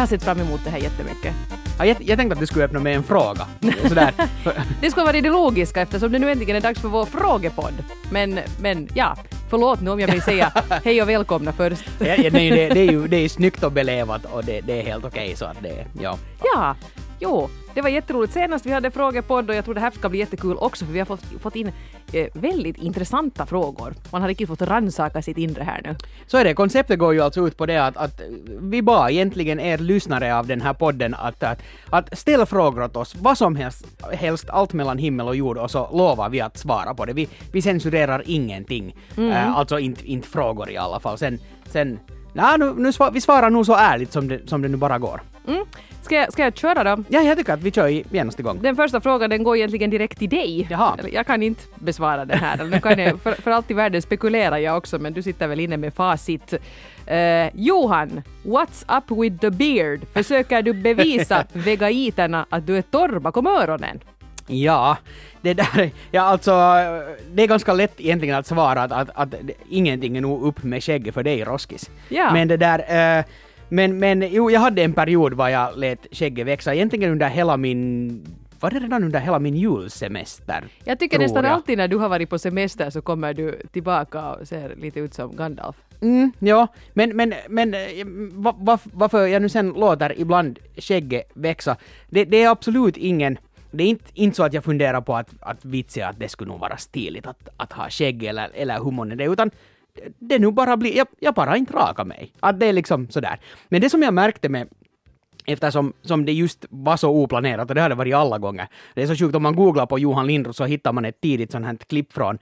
Jag har sett fram emot det här jättemycket. Ja, jag, jag tänkte att du skulle öppna med en fråga. Sådär. Det skulle vara det logiska eftersom det nu äntligen är dags för vår frågepodd. Men, men ja, förlåt nu om jag vill säga hej och välkomna först. ja, nej, det, det, är ju det är snyggt och belevat och det, det är helt okej så att det, ja. Ja, jo, det var jätteroligt. Senast vi hade frågepodd och jag tror det här ska bli jättekul också för vi har fått, fått in eh, väldigt intressanta frågor. Man har riktigt fått rannsaka sitt inre här nu. Så är det. Konceptet går ju alltså ut på det att, att vi bara egentligen er lyssnare av den här podden att, att, att ställa frågor åt oss, vad som helst, helst allt mellan himmel och jord och så lovar vi att svara på det. Vi, vi censurerar ingenting. Mm. Eh, alltså inte, inte frågor i alla fall. Sen, sen Nej, nu, nu svar, vi svarar nog så ärligt som det, som det nu bara går. Mm. Ska, jag, ska jag köra då? Ja, jag tycker att vi kör genast igång. Den första frågan den går egentligen direkt till dig. Jaha. Jag kan inte besvara den här. Nu kan jag, för, för allt i världen spekulerar jag också, men du sitter väl inne med facit. Eh, Johan, what's up with the beard? Försöker du bevisa vegaiterna att du är torr bakom öronen? Ja, det där, ja alltså, det är ganska lätt egentligen att svara att, att, att ingenting är nog upp med skägget för dig, Roskis. Ja. Men det där, eh, men, men jo, jag hade en period var jag lät skägget växa, egentligen under hela min, var det redan under hela min julsemester? Jag tycker nästan jag. alltid när du har varit på semester så kommer du tillbaka och ser lite ut som Gandalf. Mm, ja, men, men, men va, va, varför jag nu sen låter ibland skägget växa, det, det är absolut ingen det är inte, inte så att jag funderar på att, att vitsa att det skulle nog vara stiligt att, att ha skägg eller, eller många det är, utan det- nu bara blir, jag, jag bara inte rakar mig. Att det är liksom sådär. Men det som jag märkte med Eftersom som det just var så oplanerat och det har det varit alla gånger. Det är så sjukt om man googlar på Johan Lindroth så hittar man ett tidigt sånt här klipp från,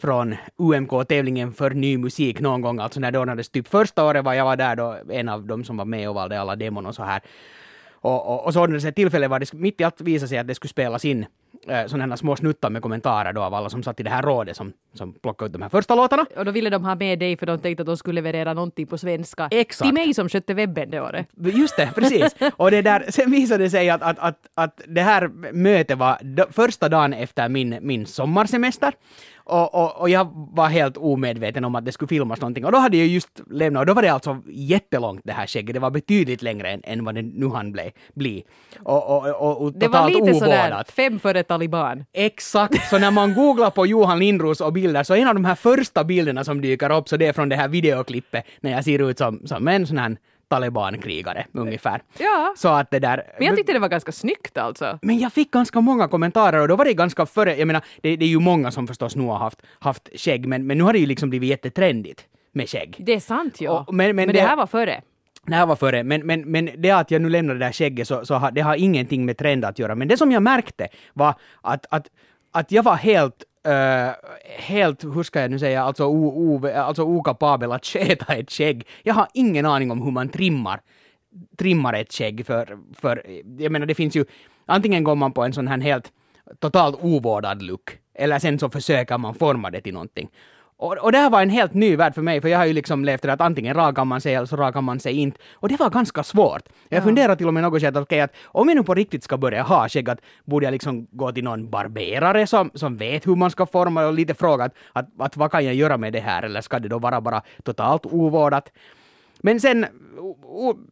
från UMK-tävlingen för ny musik någon gång, alltså när det ordnades typ första året var jag var där då, en av dem som var med och valde alla demon och så här. Och, och, och så ordnades ett tillfälle var det mitt i allt visade sig att det skulle spelas in eh, sådana här små snuttar med kommentarer då av alla som satt i det här rådet som, som plockade ut de här första låtarna. Och då ville de ha med dig för de tänkte att de skulle leverera någonting på svenska. Exakt. Till mig som skötte webben det året. Just det, precis. Och det där, sen visade det sig att, att, att, att det här mötet var första dagen efter min, min sommarsemester. Och, och, och jag var helt omedveten om att det skulle filmas någonting. Och då hade jag just lämnat, och då var det alltså jättelångt det här skägget. Det var betydligt längre än, än vad det nu hann bli. bli. Och, och, och, och Det var lite sådär ovårdat. fem före taliban. Exakt, så när man googlar på Johan Lindros och bilder så en av de här första bilderna som dyker upp så det är från det här videoklippet när jag ser ut som, som en sån här talibankrigare ungefär. Ja. Så att det där... Men jag tyckte det var ganska snyggt alltså. Men jag fick ganska många kommentarer och då var det ganska före, jag menar, det, det är ju många som förstås nu har haft, haft skägg, men, men nu har det ju liksom blivit jättetrendigt med skägg. Det är sant ja. Och- men- men det, det- här var före. Det här var före, men, men, men det att jag nu lämnade det där skägget så, så har, det har ingenting med trend att göra. Men det som jag märkte var att, att, att jag var helt Uh, helt, hur ska jag nu säga, alltså, o, o, alltså okapabel att sköta ett skägg. Jag har ingen aning om hur man trimmar, trimmar ett skägg för, för, jag menar det finns ju, antingen går man på en sån här helt totalt ovårdad look, eller sen så försöker man forma det till någonting. Och, och det här var en helt ny värld för mig, för jag har ju liksom levt det att antingen rakar man sig eller så rakar man sig inte. Och det var ganska svårt. Jag Ja. funderar till och med något skede att, okej, att om jag nu på riktigt ska börja ha skägg, att borde jag liksom gå till någon barberare som, som vet hur man ska forma och lite fråga att, att, att vad kan jag göra med det här, eller ska det då vara bara totalt ovårdat? Men sen,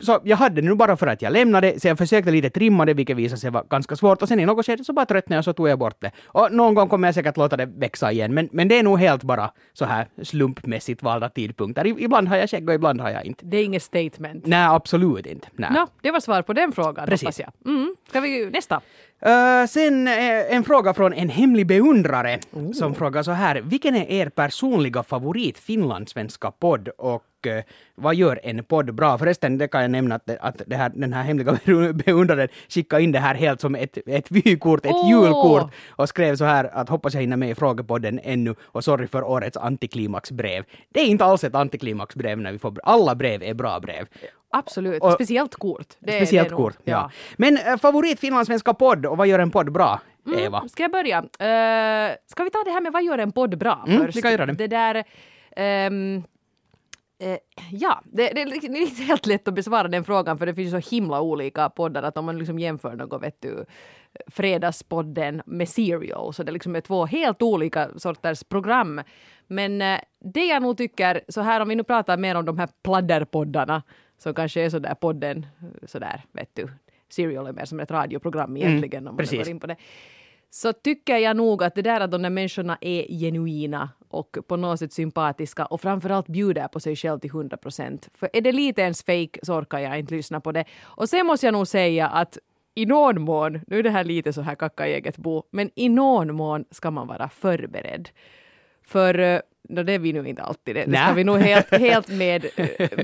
så jag hade det nu bara för att jag lämnade, så jag försökte lite trimma det, vilket visade sig vara ganska svårt, och sen i något skede så bara tröttnade jag och så tog jag bort det. Och någon gång kommer jag säkert låta det växa igen, men, men det är nog helt bara så här slumpmässigt valda tidpunkter. Ibland har jag skägg och ibland har jag inte. Det är inget statement. Nej, absolut inte. Nej. Nå, det var svar på den frågan Precis. hoppas jag. Mm. Ska vi nästa? Eh, sen eh, en fråga från en hemlig beundrare som frågar så här. Vilken är er personliga favorit finlandssvenska podd och eh, vad gör en podd bra? Förresten, det kan jag nämna att, att det här, den här hemliga beundraren skickade in det här helt som ett, ett vykort, ett Åh! julkort och skrev så här att hoppas jag hinner med i frågepodden ännu och sorry för årets antiklimaxbrev. Det är inte alls ett antiklimaxbrev när vi får alla brev är bra brev. Absolut. Och- Speciellt kort. Det, Speciellt det kort, ja. Men äh, favorit finlandssvenska podd och vad gör en podd bra, Eva? Ska jag börja? Uh, ska vi ta det här med vad gör en podd bra Mm, först? vi kan göra det. Det där... ehm, eh, ja, det, det är det är inte helt lätt att besvara den frågan för det finns så himla olika poddar att om man liksom jämför något, vet du, Fredagspodden med Serial så det liksom är två helt olika sorters program. Men eh, det jag nog tycker, så här om vi nu pratar mer om de här pladderpoddarna som kanske är sådär podden, sådär, vet du, Serial är mer som ett radioprogram egentligen om man precis. går in på det. Så tycker jag nog att det där att de där människorna är genuina och på något sätt sympatiska och framförallt bjuder på sig själv till 100 procent. För är det lite ens fake så orkar jag inte lyssna på det. Och sen måste jag nog säga att i någon mån, nu är det här lite så här kacka i eget bo, men i någon mån ska man vara förberedd. För eh, no, det är vi nu inte alltid, det, det ska vi nog helt, helt med,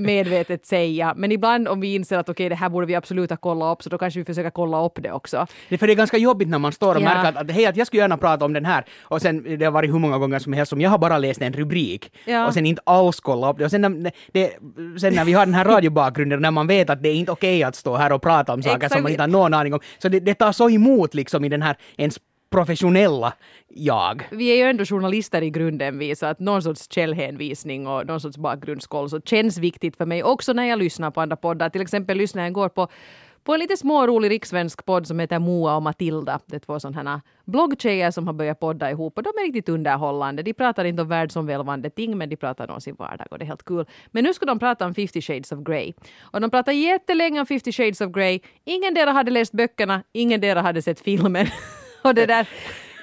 medvetet säga. Men ibland om vi inser att okej, det här borde vi absolut ha kollat upp, så då kanske vi försöker kolla upp det också. Det, för det är ganska jobbigt när man står och Ja. märker att, att hej, att jag skulle gärna prata om den här och sen det har varit hur många gånger som helst som jag har bara läst en rubrik Ja. och sen inte alls kollat upp det och sen när, det, sen när vi har den här radiobakgrunden när man vet att det är inte okej att stå här och prata om saker Exakt. som man inte har någon aning om så det, det tar så emot liksom i den här ens professionella jag. Vi är ju ändå journalister i grunden vi, så att någon sorts källhänvisning och någon sorts bakgrundskoll så känns viktigt för mig också när jag lyssnar på andra poddar. Till exempel lyssnar jag igår på på en lite smårolig rikssvensk podd som heter Moa och Matilda. Det är två sådana bloggtjejer som har börjat podda ihop och de är riktigt underhållande. De pratar inte om världsomvälvande ting men de pratar om sin vardag och det är helt kul. Men nu ska de prata om 50 shades of Grey. Och de pratar jättelänge om 50 shades of Grey. Ingen hade läst böckerna, ingen hade sett filmen. och det där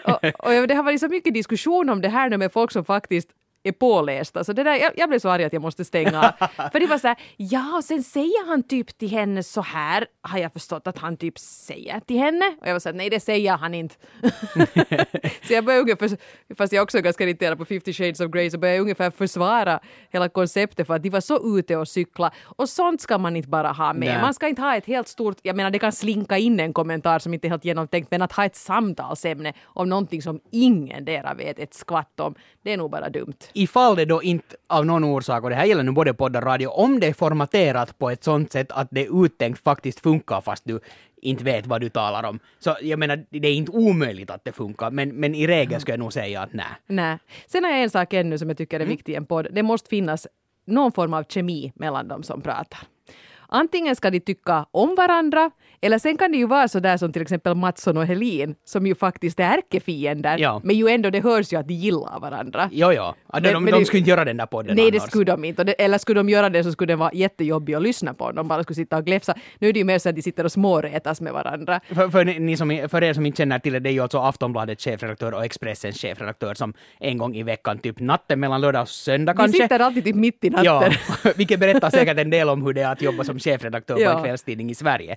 och, och det har varit så mycket diskussion om det här nu med folk som faktiskt är pålästa. Så det där, jag, jag blev så arg att jag måste stänga. För det var så här, ja och sen säger han typ till henne så här, har jag förstått att han typ säger till henne. Och jag var så här, nej det säger han inte. så jag började ungefär, fast jag också är ganska irriterad på 50 shades of Grey, så började jag ungefär försvara hela konceptet för att de var så ute och cykla. Och sånt ska man inte bara ha med. Nej. Man ska inte ha ett helt stort, jag menar det kan slinka in en kommentar som inte är helt genomtänkt, men att ha ett samtalsämne om någonting som ingen dera vet ett skvatt om, det är nog bara dumt. Ifall det då inte av någon orsak, och det här gäller nu både podd och radio, om det är formaterat på ett sånt sätt att det uttänkt faktiskt funkar fast du inte vet vad du talar om. Så jag menar, det är inte omöjligt att det funkar, men, men i regel skulle jag nog säga att nej. Nej. Sen har jag en sak ännu som jag tycker är viktig i en podd. Det måste finnas någon form av kemi mellan dem som pratar. Antingen ska de tycka om varandra, eller sen kan det ju vara så där som till exempel Mattsson och Helin, som ju faktiskt är ärkefiender, Ja. men ju ändå det hörs ju att de gillar varandra. Jo, jo. Ja, de, Men- de, men de det- skulle inte göra den där podden Nej, det annars. skulle de inte. Det, eller skulle de göra det så skulle det vara jättejobbigt att lyssna på de bara skulle sitta och gläfsa. Nu är det ju mer så att de sitter och småretas med varandra. För, för, ni, ni som, för er som inte känner till det, det är ju alltså Aftonbladets chefredaktör och Expressens chefredaktör som en gång i veckan, typ natten mellan lördag och söndag De kanske. sitter alltid typ mitt i natten. Ja, vilket berättar säkert en del om hur det är att jobba som chefredaktör på en kvällstidning i Sverige.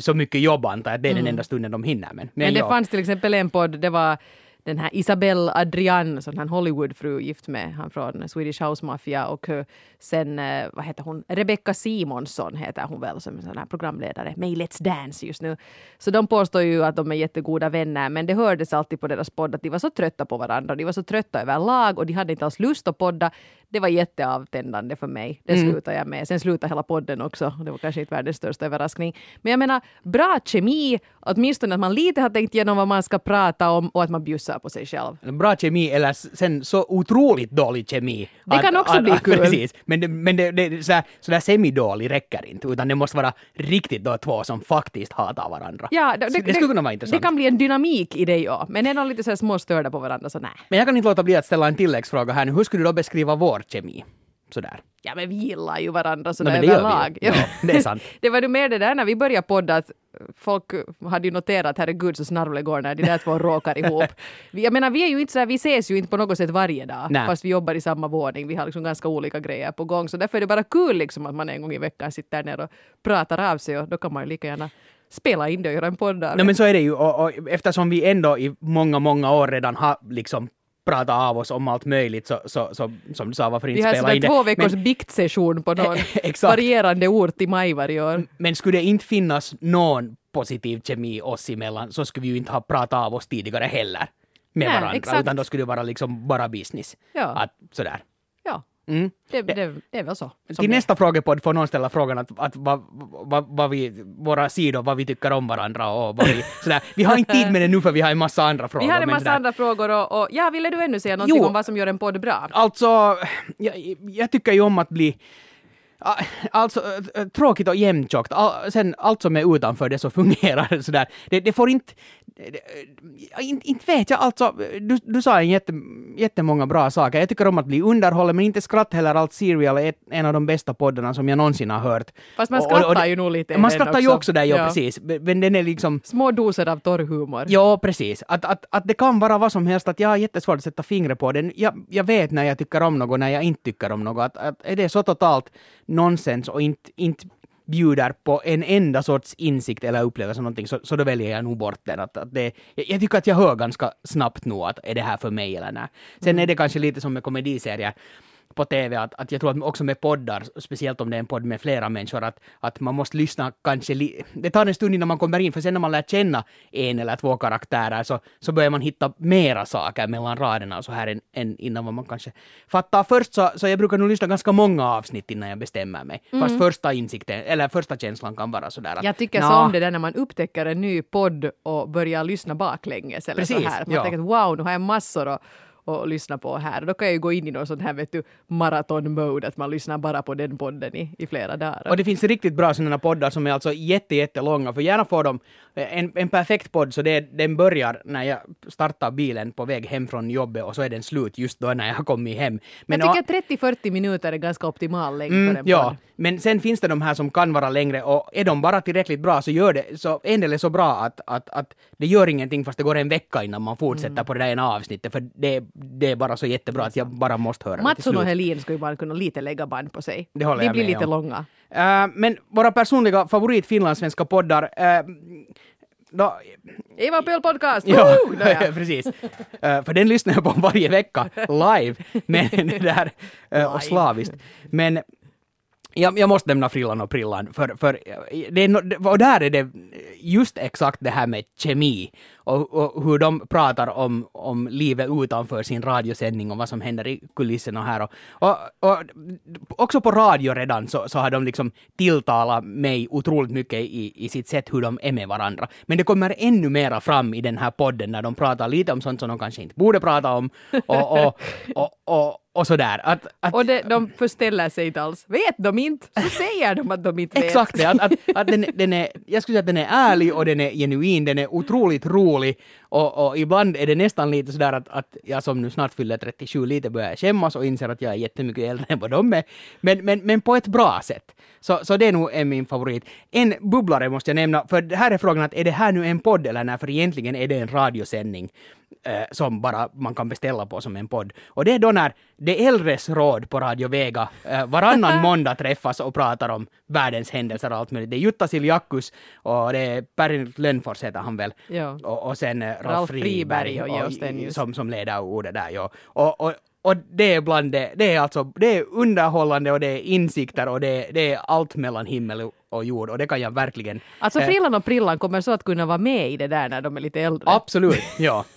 Så mycket jobb antar jag det är den enda stunden de hinner. Men, men, Men det ja. fanns till exempel en podd, det var den här Isabelle Adrian, sån här Hollywoodfru, gift med han från Swedish House Mafia och eh, sen, eh, vad heter hon, Rebecca Simonsson heter hon väl som är sån här programledare med i Let's Dance just nu. Så de påstår ju att de är jättegoda vänner men det hördes alltid på deras podd att de var så trötta på varandra, de var så trötta överlag och de hade inte alls lust att podda. Det var jätteavtändande för mig. Det slutade jag med. Sen slutade hela podden också. Det var kanske inte världens största överraskning. Men jag menar, bra kemi, åtminstone att man lite har tänkt igenom vad man ska prata om och att man bjussar på sig själv. Bra kemi eller sen så otroligt dålig kemi. Det kan också bli kul. Precis. Men, det, men det, det, så, där, så där semidålig räcker inte, utan det måste vara riktigt då två som faktiskt hatar varandra. Ja, det, Så det, skulle kunna vara intressant. Det kan bli en dynamik i det, ja. Men är de lite så här småstörda på varandra så nej. Men jag kan inte låta bli att ställa en tilläggsfråga här nu. Hur skulle du då beskriva vår kemi? Sådär. Ja, men vi gillar ju varandra sådär men det överlag. Ja, det är sant. det var ju mer det där när vi började podda att folk hade ju noterat herregud så snarvligt går när de där två råkar ihop. Jag menar vi är ju inte så här, vi ses ju inte på något sätt varje dag Nej. fast vi jobbar i samma våning. Vi har liksom ganska olika grejer på gång så därför är det bara kul liksom att man en gång i veckan sitter ner och pratar av sig och då kan man ju lika gärna spela in det och göra en podd av No, det. men så är det ju och, och eftersom vi ändå i många, många år redan har liksom pratat av oss om allt möjligt så, så, så som du sa, varför Vi inte har spela in det? två veckors Men, biktsession på någon varierande ort i maj varje år. men skulle det inte finnas någon positiv kemi oss emellan så skulle vi ju inte ha pratat av oss tidigare heller med Nej, varandra, exakt. utan då skulle det vara liksom bara business. Ja. Att, sådär. Mm. det, det, det är väl så. Till nästa frågepodd får någon ställa frågan att, att vad, vad, vad vi, våra sidor, vad vi tycker om varandra och vad vi, sådär. Vi har inte tid med det nu för vi har en massa andra frågor. Vi har en massa andra frågor och, och ja, ville du ännu säga någonting Jo. om vad som gör en podd bra? Alltså, jag, jag tycker ju om att bli Alltså, äh, tråkigt och jämntjockt. All, sen allt som är utanför det så fungerar sådär. Det, det får inte... Det, äh, inte, inte vet jag, alltså. Du, du sa en jätte, jättemånga bra saker. Jag tycker om att bli underhållen, men inte skratt heller. Allt Serial är en av de bästa poddarna som jag någonsin har hört. Fast man Och- och- och skrattar ju nog lite Man skrattar ju också där, ja, precis. Men den är liksom... Små doser av torr humor. Ja, precis. Att, att, att det kan vara vad som helst, att jag har jättesvårt att sätta fingret på den. Jag, jag vet när jag tycker om något, när jag inte tycker om något. Att, att är det så totalt nonsens och inte, inte bjuder på en enda sorts insikt eller upplevelse någonting, så, så då väljer jag nog bort den. Att, att det, jag, jag tycker att jag hör ganska snabbt nog att är det här för mig eller nej. Sen är det kanske lite som med komediserier på TV, att, att jag tror att också med poddar, speciellt om det är en podd med flera människor, att, att man måste lyssna kanske li- Det tar en stund innan man kommer in, för sen när man lär känna en eller två karaktärer så, så börjar man hitta mera saker mellan raderna och så här än, än innan vad man kanske fattar. Först så, så jag brukar nog lyssna ganska många avsnitt innan jag bestämmer mig. Fast första insikten, eller första känslan kan vara sådär att Jag tycker "Nå, så om det där när man upptäcker en ny podd och börjar lyssna baklänges eller så Precis, här. Man ja. tänker att wow, nu har jag massor att, att lyssna på här. Då kan jag ju gå in i någon sån här vet du, maraton-mode, att man lyssnar bara på den podden i, i flera dagar. Och det finns riktigt bra sådana poddar som är alltså jätte, jättelånga, för gärna får de en, en perfekt podd, så det, den börjar när jag startar bilen på väg hem från jobbet och så är den slut just då när jag har kommit hem. Men jag tycker 30-40 minuter är ganska optimal längd för Mm, en ja, podd. men sen finns det de här som kan vara längre och är de bara tillräckligt bra så gör det, så en del är så bra att, att, att det gör ingenting fast det går en vecka innan man fortsätter Mm. på det där ena avsnittet för det, det är bara så jättebra att jag bara måste höra det till Mattsson och slut. Helin skulle ju bara kunna lite lägga band på sig. Det håller De jag blir med lite om. långa. Äh, men våra personliga favorit finlandssvenska poddar äh, då, Eva Pöl podcast! Ja, precis. Eh, för den lyssnar jag på varje vecka live, men det där, eh, och slaviskt. Men jag, jag måste nämna Frillan och Prillan, för, för det är no, och där är det just exakt det här med kemi och, och hur de pratar om, om livet utanför sin radiosändning och vad som händer i kulisserna här. Och, och, och också på radio redan så, så har de liksom tilltalat mig otroligt mycket i, i sitt sätt hur de är med varandra. Men det kommer ännu mera fram i den här podden när de pratar lite om sånt som de kanske inte borde prata om och, och, och, och, och sådär. Att, att, Och det, de förställer sig inte alls. Vet de inte, så säger de att de inte vet. Exakt att, att, att den, den är, jag skulle säga att den är ärlig och den är genuin, den är otroligt rolig och, och ibland är det nästan lite sådär att, att jag som nu snart fyller 37 lite börjar skämmas och inser att jag är jättemycket äldre än vad de är. Men, men, men på ett bra sätt. Så, så det är nog är min favorit. En bubblare måste jag nämna, för det här är frågan att är det här nu en podd eller när, för egentligen är det en radiosändning eh, som bara man kan beställa på som en podd. Och det är då när de äldres råd på Radio Vega eh, varannan måndag träffas och pratar om världens händelser och allt möjligt. Det är Jutta Siljakus och det är Per Lönnfors heter han väl. Ja. Och, och sen eh, Ralf, Ralf Friberg, och Stenius. som, som leder ordet där. Ja. Och, och, och det är bland det, det är alltså, det är underhållande och det är insikter och det det är allt mellan himmel och- och jord och det kan jag verkligen Alltså eh, Frillan och Prillan kommer så att kunna vara med i det där när de är lite äldre. Absolut, ja.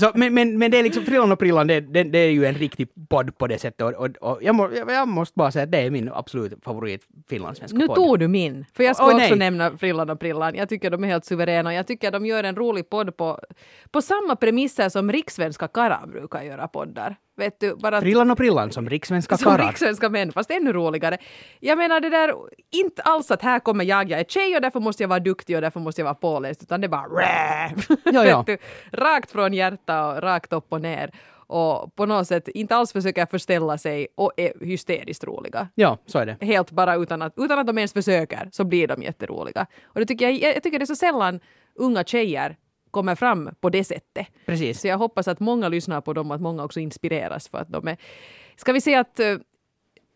Så, men, men, men det är liksom Frillan och Prillan, det, det, det är ju en riktig podd på det sättet och, och, och jag, må, jag, jag måste bara säga att det är min absolut favorit finlandssvenska Nu podd. tog du min. För jag ska Åh, också nej. nämna Frillan och Prillan. Jag tycker de är helt suveräna jag tycker de gör en rolig podd på, på samma premisser som rikssvenska karlar brukar göra poddar. Vet du, bara Frillan och Prillan som rikssvenska som karlar. rikssvenska män, fast ännu roligare. Jag menar det där, inte alls att här kommer jag, jag är tjej och därför måste jag vara duktig och därför måste jag vara påläst, utan det är bara! Ja, ja. Du, rakt från hjärta och rakt upp och ner. Och på något sätt inte alls försöker förställa sig och är hysteriskt roliga. Ja, så är det. Helt bara utan att, utan att de ens försöker så blir de jätteroliga. Och det tycker jag, jag tycker det är så sällan unga tjejer kommer fram på det sättet. Precis. Så jag hoppas att många lyssnar på dem och att många också inspireras för att de är... Ska vi säga att eh,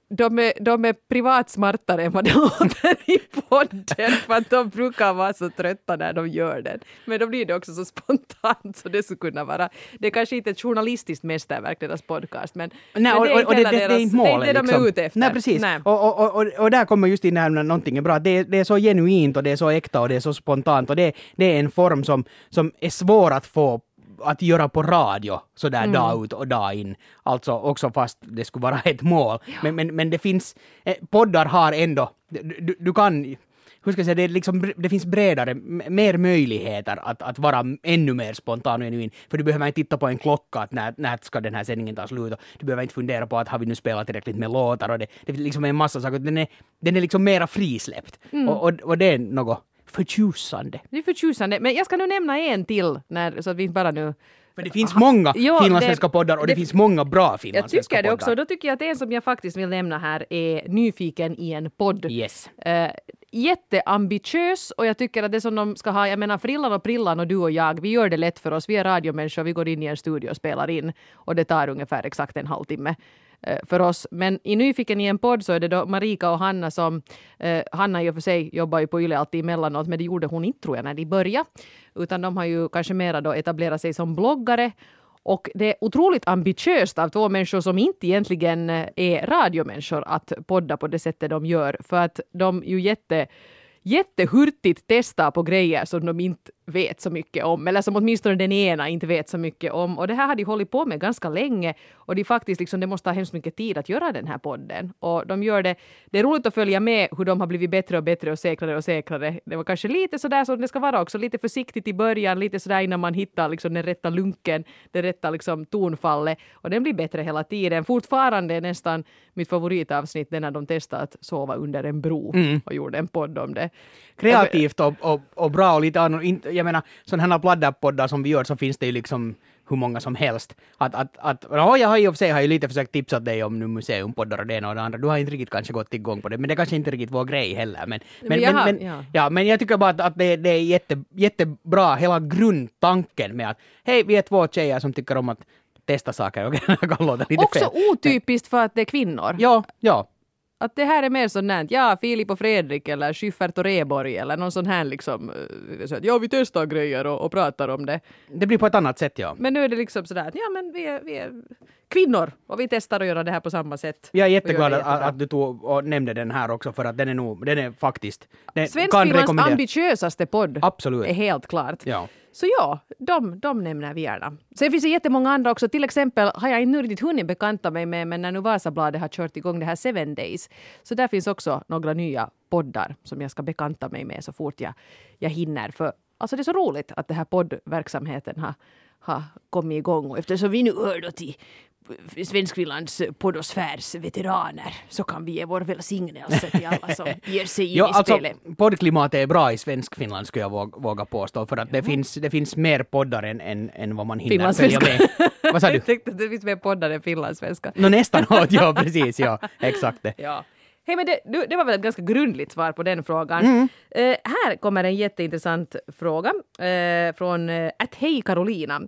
de är, de är privat smartare än vad det låter i podden för att de brukar vara så trötta när de gör den. Men då blir det också så spontant så det skulle kunna vara... Det är kanske inte ett journalistiskt mästerverk deras podcast men, Nej, men och, det är och, det, heller det, det är deras- inte målet. Det är det de är ute efter. Nej, precis. Nej. Och, och, och, och där kommer just in när någonting är bra. Det, är- det är så genuint och det är så äkta och det är så spontant och det, det är en form som, som är svår att få att göra på radio sådär Mm. dag ut och dag in. Alltså också fast det skulle vara ett mål. Men, men, men det finns, eh, poddar har ändå, du, du, kan hur ska jag säga, det, liksom, det finns bredare, mer möjligheter att, att vara ännu mer spontan och genuin. För du behöver inte titta på en klocka att när, när ska den här sändningen ta slut. Och du behöver inte fundera på att har vi nu spelat tillräckligt med låtar och det, det är liksom en massa saker. Den är, den är liksom mera frisläppt. Och, och, och det är något förtjusande. Det är förtjusande. Men jag ska nu nämna en till, när, så att vi inte bara nu För det finns många Jo, finlandssvenska det- poddar och det, det- finns många bra Jag finlandssvenska tycker det poddar. också. Då tycker jag att en som jag faktiskt vill nämna här är Nyfiken i en podd. Yes. Eh, jätteambitiös och jag tycker att det som de ska ha, jag menar Frillan och Prillan och du och jag, vi gör det lätt för oss. Vi är radiomänniskor, vi går in i en studio och spelar in och det tar ungefär exakt en halvtimme Eh, för oss. Men i Nyfiken i en podd så är det då Marika och Hanna som, eh, Hanna i och för sig jobbar ju på Yle alltid emellanåt, men det gjorde hon inte tror jag när de började. Utan de har ju kanske mera då etablerat sig som bloggare och det är otroligt ambitiöst av två människor som inte egentligen eh, är radiomänniskor att podda på det sättet de gör. För att de ju jätte, jättehurtigt testar på grejer som de inte vet så mycket om. Eller som åtminstone den ena inte vet så mycket om. Och det här har de hållit på med ganska länge. Och de faktiskt liksom, det måste ha hemskt mycket tid att göra den här podden. Och de gör det. Det är roligt att följa med hur de har blivit bättre och bättre och säkrare och säkrare. Det var kanske lite sådär som det ska vara också. Lite försiktigt i början, lite sådär innan man hittar liksom den rätta lunken, det rätta liksom tonfallet. Och den blir bättre hela tiden. Fortfarande är nästan mitt favoritavsnitt när de testade att sova under en bro och gjorde en podd om det. kreativt och, och, och bra och lite annorlunda. Jag menar, sådana här pladderpoddar som vi gör så finns det ju liksom hur många som helst. Att, att, att, ja, jag har och för sig har ju lite försökt tipsa dig om nu museumpoddar och det ena och det andra. Du har inte riktigt kanske gått igång på det, men det är kanske inte riktigt vår grej heller. Men, men, men, har- men, ja. ja. men jag tycker bara att, att det, det är jätte, jättebra, hela grundtanken med att hej, vi är två tjejer som tycker om att testa saker. Det kan låta lite Också fel. otypiskt för att det är kvinnor. Ja, ja. Att det här är mer sånt där, ja, Filip och Fredrik eller Schyffert och Reborg eller någon sån här liksom, eh, så att, ja vi testar grejer och, och pratar om det. Det blir på ett annat sätt, ja. Men nu är det liksom sådär ja men vi är, vi är kvinnor och vi testar att göra det här på samma sätt. Jag är jätteglad att, att du tog och nämnde den här också för att den är nog, den är faktiskt, den Svenskfinlands ambitiösaste podd Absolut. är helt klart. Ja. Så ja, de, de nämner vi gärna. Sen finns det jättemånga andra också. Till exempel har jag inte riktigt hunnit bekanta mig med, men när nu Vasabladet har kört igång det här Seven Days, så där finns också några nya poddar som jag ska bekanta mig med så fort jag, jag hinner. För alltså det är så roligt att den här poddverksamheten har, har kommit igång. Och eftersom vi nu hör då till Svenskfinlands poddosfärs veteraner så kan vi ge vår välsignelse till alla som ger sig in Jo, i alltså, spelet. poddklimatet är bra i svensk Finland skulle jag våga, våga påstå, för att det finns, det finns mer poddar än, än, än vad man hinner följa med. Vad sa du? Jag tänkte att det finns mer poddar än finlandssvenska. Nå nästan åt, ja precis, ja, exakt det. Ja. Hej, men det, du- det var väl ett ganska grundligt svar på den frågan. Mm. Eh, här kommer en jätteintressant fråga eh, från eh, hej Carolina.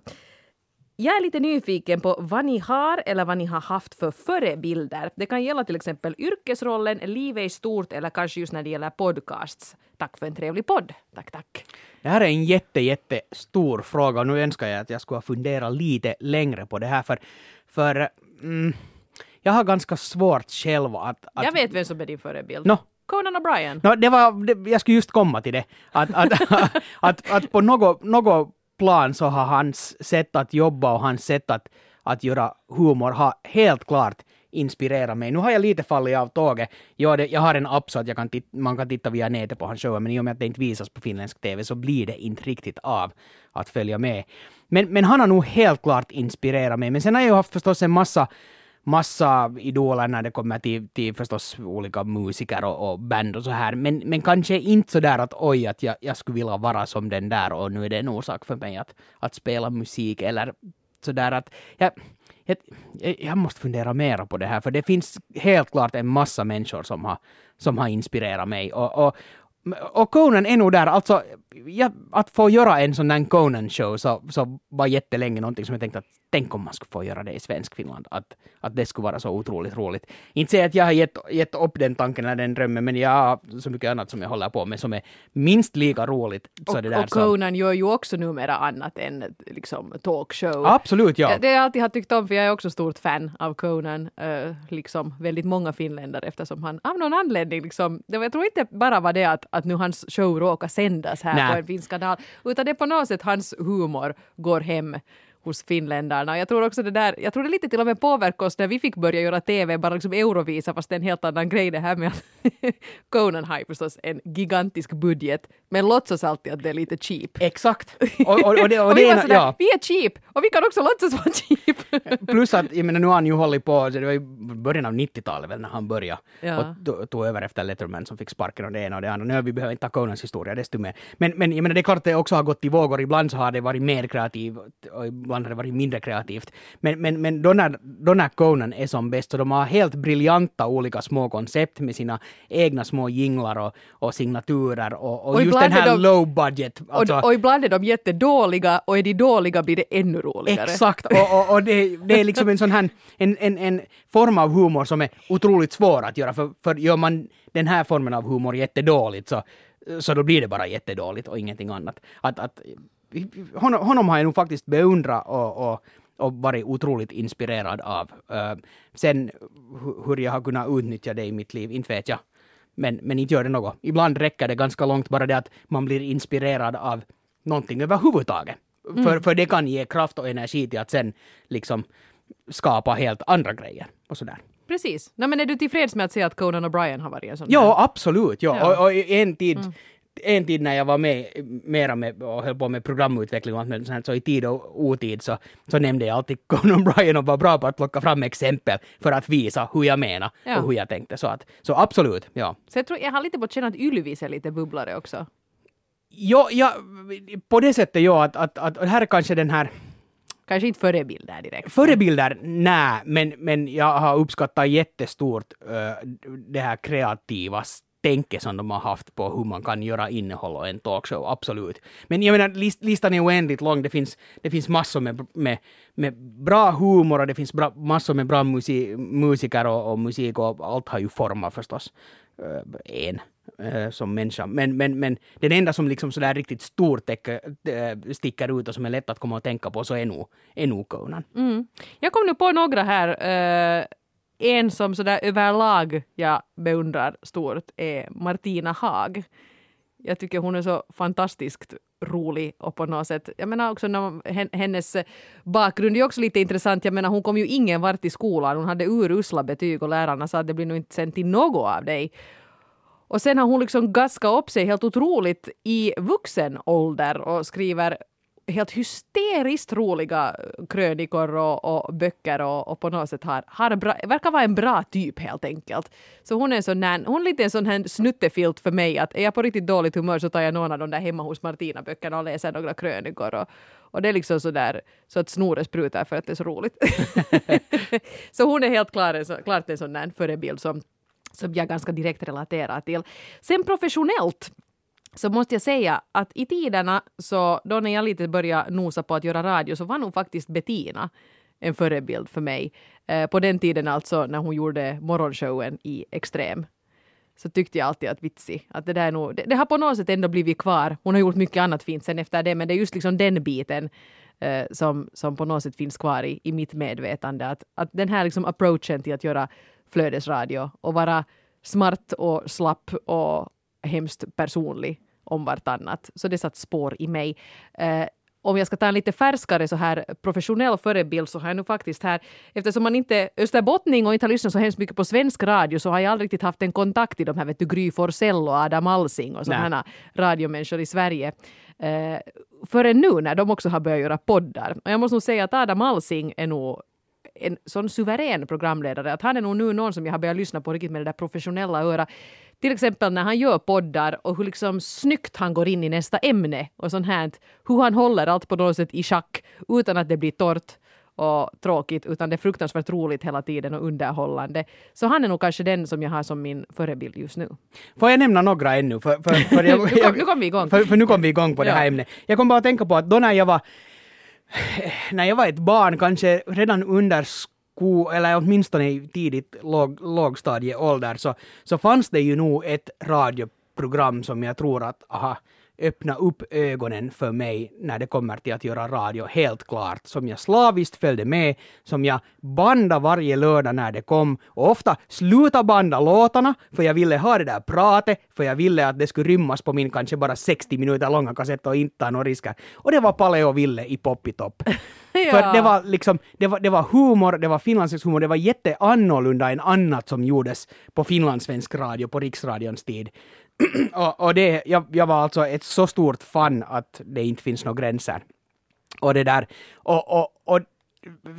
Jag är lite nyfiken på vad ni har eller vad ni har haft för förebilder. Det kan gälla till exempel yrkesrollen, livet i stort eller kanske just när det gäller podcasts. Tack för en trevlig podd. Tack, tack. Det här är en jätte, jätte stor fråga och nu önskar jag att jag skulle ha funderat lite längre på det här för, för mm, jag har ganska svårt själv att... att Jag vet vem som är din förebild. Nå, Conan O'Brien. No, det var, det, jag skulle just komma till det. Att, att, att, att på något, något plan så har hans sätt att jobba och hans sätt att, att göra humor har helt klart inspirerat mig. Nu har jag lite fallit av tåget. Ja, det, jag har en app så att jag kan man kan titta via nätet på hans show, men i och med att det inte visas på finländsk TV så blir det inte riktigt av att följa med. Men, men han har nog helt klart inspirerat mig. Men sen har jag ju haft förstås en massa massa idoler när det kommer till, till förstås olika musiker och, och band och så här. Men, men kanske inte så där att oj, att jag, jag skulle vilja vara som den där och nu är det en orsak för mig att, att spela musik. Eller så där att jag, jag, jag måste fundera mera på det här för det finns helt klart en massa människor som har, som har inspirerat mig. Och, och och Conan är nog där, alltså ja, att få göra en sån där Conan-show så, så var jättelänge någonting som jag tänkte att tänk om man skulle få göra det i svensk Finland, att, att det skulle vara så otroligt roligt. Inte säga att jag har gett, gett upp den tanken eller den drömmen, men jag har så mycket annat som jag håller på med som är minst lika roligt. Så Och, det där och som, Conan gör ju också numera annat än liksom talkshow. absolut, ja. Det jag alltid har tyckt om, för jag är också stort fan av Conan, eh, liksom väldigt många finländare eftersom han av någon anledning liksom, jag tror inte bara var det att, att nu hans show råkar sändas här Nej. på en finsk kanal, utan det är på något sätt hans humor går hem hos finländarna. Jag tror också det där, jag tror det lite till och med påverkade oss när vi fick börja göra TV, bara liksom Eurovisa, fast det är en helt annan grej det här med att Conan har ju förstås en gigantisk budget, men låtsas alltid att det är lite cheap. Exakt. Och, och, och det, och Och vi är, var sådär, ja. vi är cheap och vi kan också låtsas vara cheap. Plus att, jag menar nu har han ju hållit på, det var i början av 90-talet väl när han började Ja. och to- tog över efter Letterman som fick sparken och det ena och det andra. Nu vi behöver inte ta Conans historia desto mer. Men, men jag menar det är klart att det också har gått i vågor. Ibland så har det varit mer kreativt och ibland har det varit mindre kreativt. Men, men, men då, när, då när Conan är som bäst så de har helt briljanta olika små koncept med sina egna små jinglar och, och signaturer och, och, Och just den här de- low budget. alltså- och, och ibland är de jättedåliga och är de dåliga blir det ännu roligare. Exakt, och, och, och det, det är liksom en sån här en, en, en form av humor som är otroligt svår att göra, för, för gör man den här formen av humor jättedåligt så, så då blir det bara jättedåligt och ingenting annat. Att, att, honom, honom har jag nog faktiskt beundrat och, och, och varit otroligt inspirerad av. Uh, sen hu- hur jag har kunnat utnyttja det i mitt liv, inte vet jag. Men, men inte gör det något. Ibland räcker det ganska långt bara det att man blir inspirerad av någonting överhuvudtaget. För, för det kan ge kraft och energi till att sen liksom skapa helt andra grejer och sådär. Precis. Nej, men är du tillfreds med att se att Conan O'Brien har varit en sån Ja, absolut. Ja. Ja. Och, och en tid En tid när jag var med mera med och höll på med programutveckling och allt sånt, så i tid och otid så, så nämnde jag alltid Conan Bryan och var bra på att plocka fram exempel för att visa hur jag menar Ja. och hur jag tänkte. Så, att, så absolut, ja. Så jag, tror, jag har lite fått känna att Ylvis är lite bubblare också. Jo, ja, på det sättet ja, att, att, att här är kanske den här Kanske inte förebilder direkt. Förebilder, nej, men, men jag har uppskattat jättestort uh, det här kreativa tänket som de har haft på hur man kan göra innehåll och en talkshow, absolut. Men jag menar, list, listan är oändligt lång. Det finns, det finns massor med, med, med bra humor och det finns bra, massor med bra musi, musiker och, och musik och allt har ju format förstås. Uh, en eh, som människa. Men, men, men den enda som liksom sådär riktigt stort eh, sticker ut och som är lätt att komma och tänka på så är nog, är nog Conan. Mm. Jag kom nu på några här. En som sådär överlag jag beundrar stort är Martina Haag. Jag tycker hon är så fantastiskt rolig och på något sätt, jag menar också när hennes bakgrund är också lite intressant. Jag menar hon kom ju ingen vart i skolan, hon hade urusla betyg och lärarna sa att det blir nog inte sen till något av dig. Och sen har hon liksom gaskat upp sig helt otroligt i vuxen ålder och skriver helt hysteriskt roliga eh, krönikor och, och böcker och, och på något sätt har, har bra, verkar vara en bra typ helt enkelt. Så hon är, en sån här, hon är lite en sån här snuttefilt för mig att är jag på riktigt dåligt humör så tar jag någon av de där hemma hos Martina-böckerna och läser några krönikor och, och det är liksom så där, så att snoret sprutar för att det är så roligt. så hon är helt klar, klart en sån där förebild som som jag ganska direkt relaterar till. Sen professionellt så måste jag säga att i tiderna så då när jag lite började nosa på att göra radio så var nog faktiskt Bettina en förebild för mig. Eh, på den tiden alltså när hon gjorde morgonshowen i Extrem så tyckte jag alltid att vitsi, att det där är nog, det, det har på något sätt ändå blivit kvar. Hon har gjort mycket annat fint sen efter det, men det är just liksom den biten eh, som, som på något sätt finns kvar i, i mitt medvetande. Att, att den här liksom approachen till att göra flödesradio och vara smart och slapp och hemskt personlig om vartannat. Så det satt spår i mig. Eh, om jag ska ta en lite färskare så här professionell förebild så har jag nu faktiskt här, eftersom man inte är österbottning och inte har lyssnat så hemskt mycket på svensk radio så har jag aldrig riktigt haft en kontakt i de här vet du, Gry Forssell och Adam Alsing och sådana här radiomänniskor i Sverige. Eh, förrän nu när de också har börjat göra poddar. Och jag måste nog säga att Adam Alsing är nog en sån suverän programledare att han är nog nu någon som jag har börjat lyssna på riktigt med det där professionella öra. Till exempel när han gör poddar och hur liksom snyggt han går in i nästa ämne och sånt här. Hur han håller allt på något sätt i schack utan att det blir torrt och tråkigt utan det är fruktansvärt roligt hela tiden och underhållande. Så han är nog kanske den som jag har som min förebild just nu. Får jag nämna några ännu? För, för, för jag, Nu kom- nu kom vi igång. För, för nu kom vi igång på det här Ja. ämnet. Jag kom bara att tänka på att då när jag var när jag var ett barn, kanske redan under sko, eller åtminstone i tidigt låg, lågstadieålder, så, så fanns det ju nog ett radioprogram som jag tror att, aha, öppna upp ögonen för mig när det kommer till att göra radio, helt klart. Som jag slaviskt följde med, som jag bandade varje lördag när det kom och ofta sluta banda låtarna för jag ville ha det där pratet, för jag ville att det skulle rymmas på min kanske bara 60 minuter långa kassett och inte ha några risker. Och det var Palle och Ville i Poppitopp. Ja. För det var liksom, det var, det var humor, det var finlandssvensk humor, det var jätteannorlunda än annat som gjordes på finlandssvensk radio på riksradions tid och, och det, jag, jag var alltså ett så stort fan att det inte finns några gränser. Och det där, och, och, och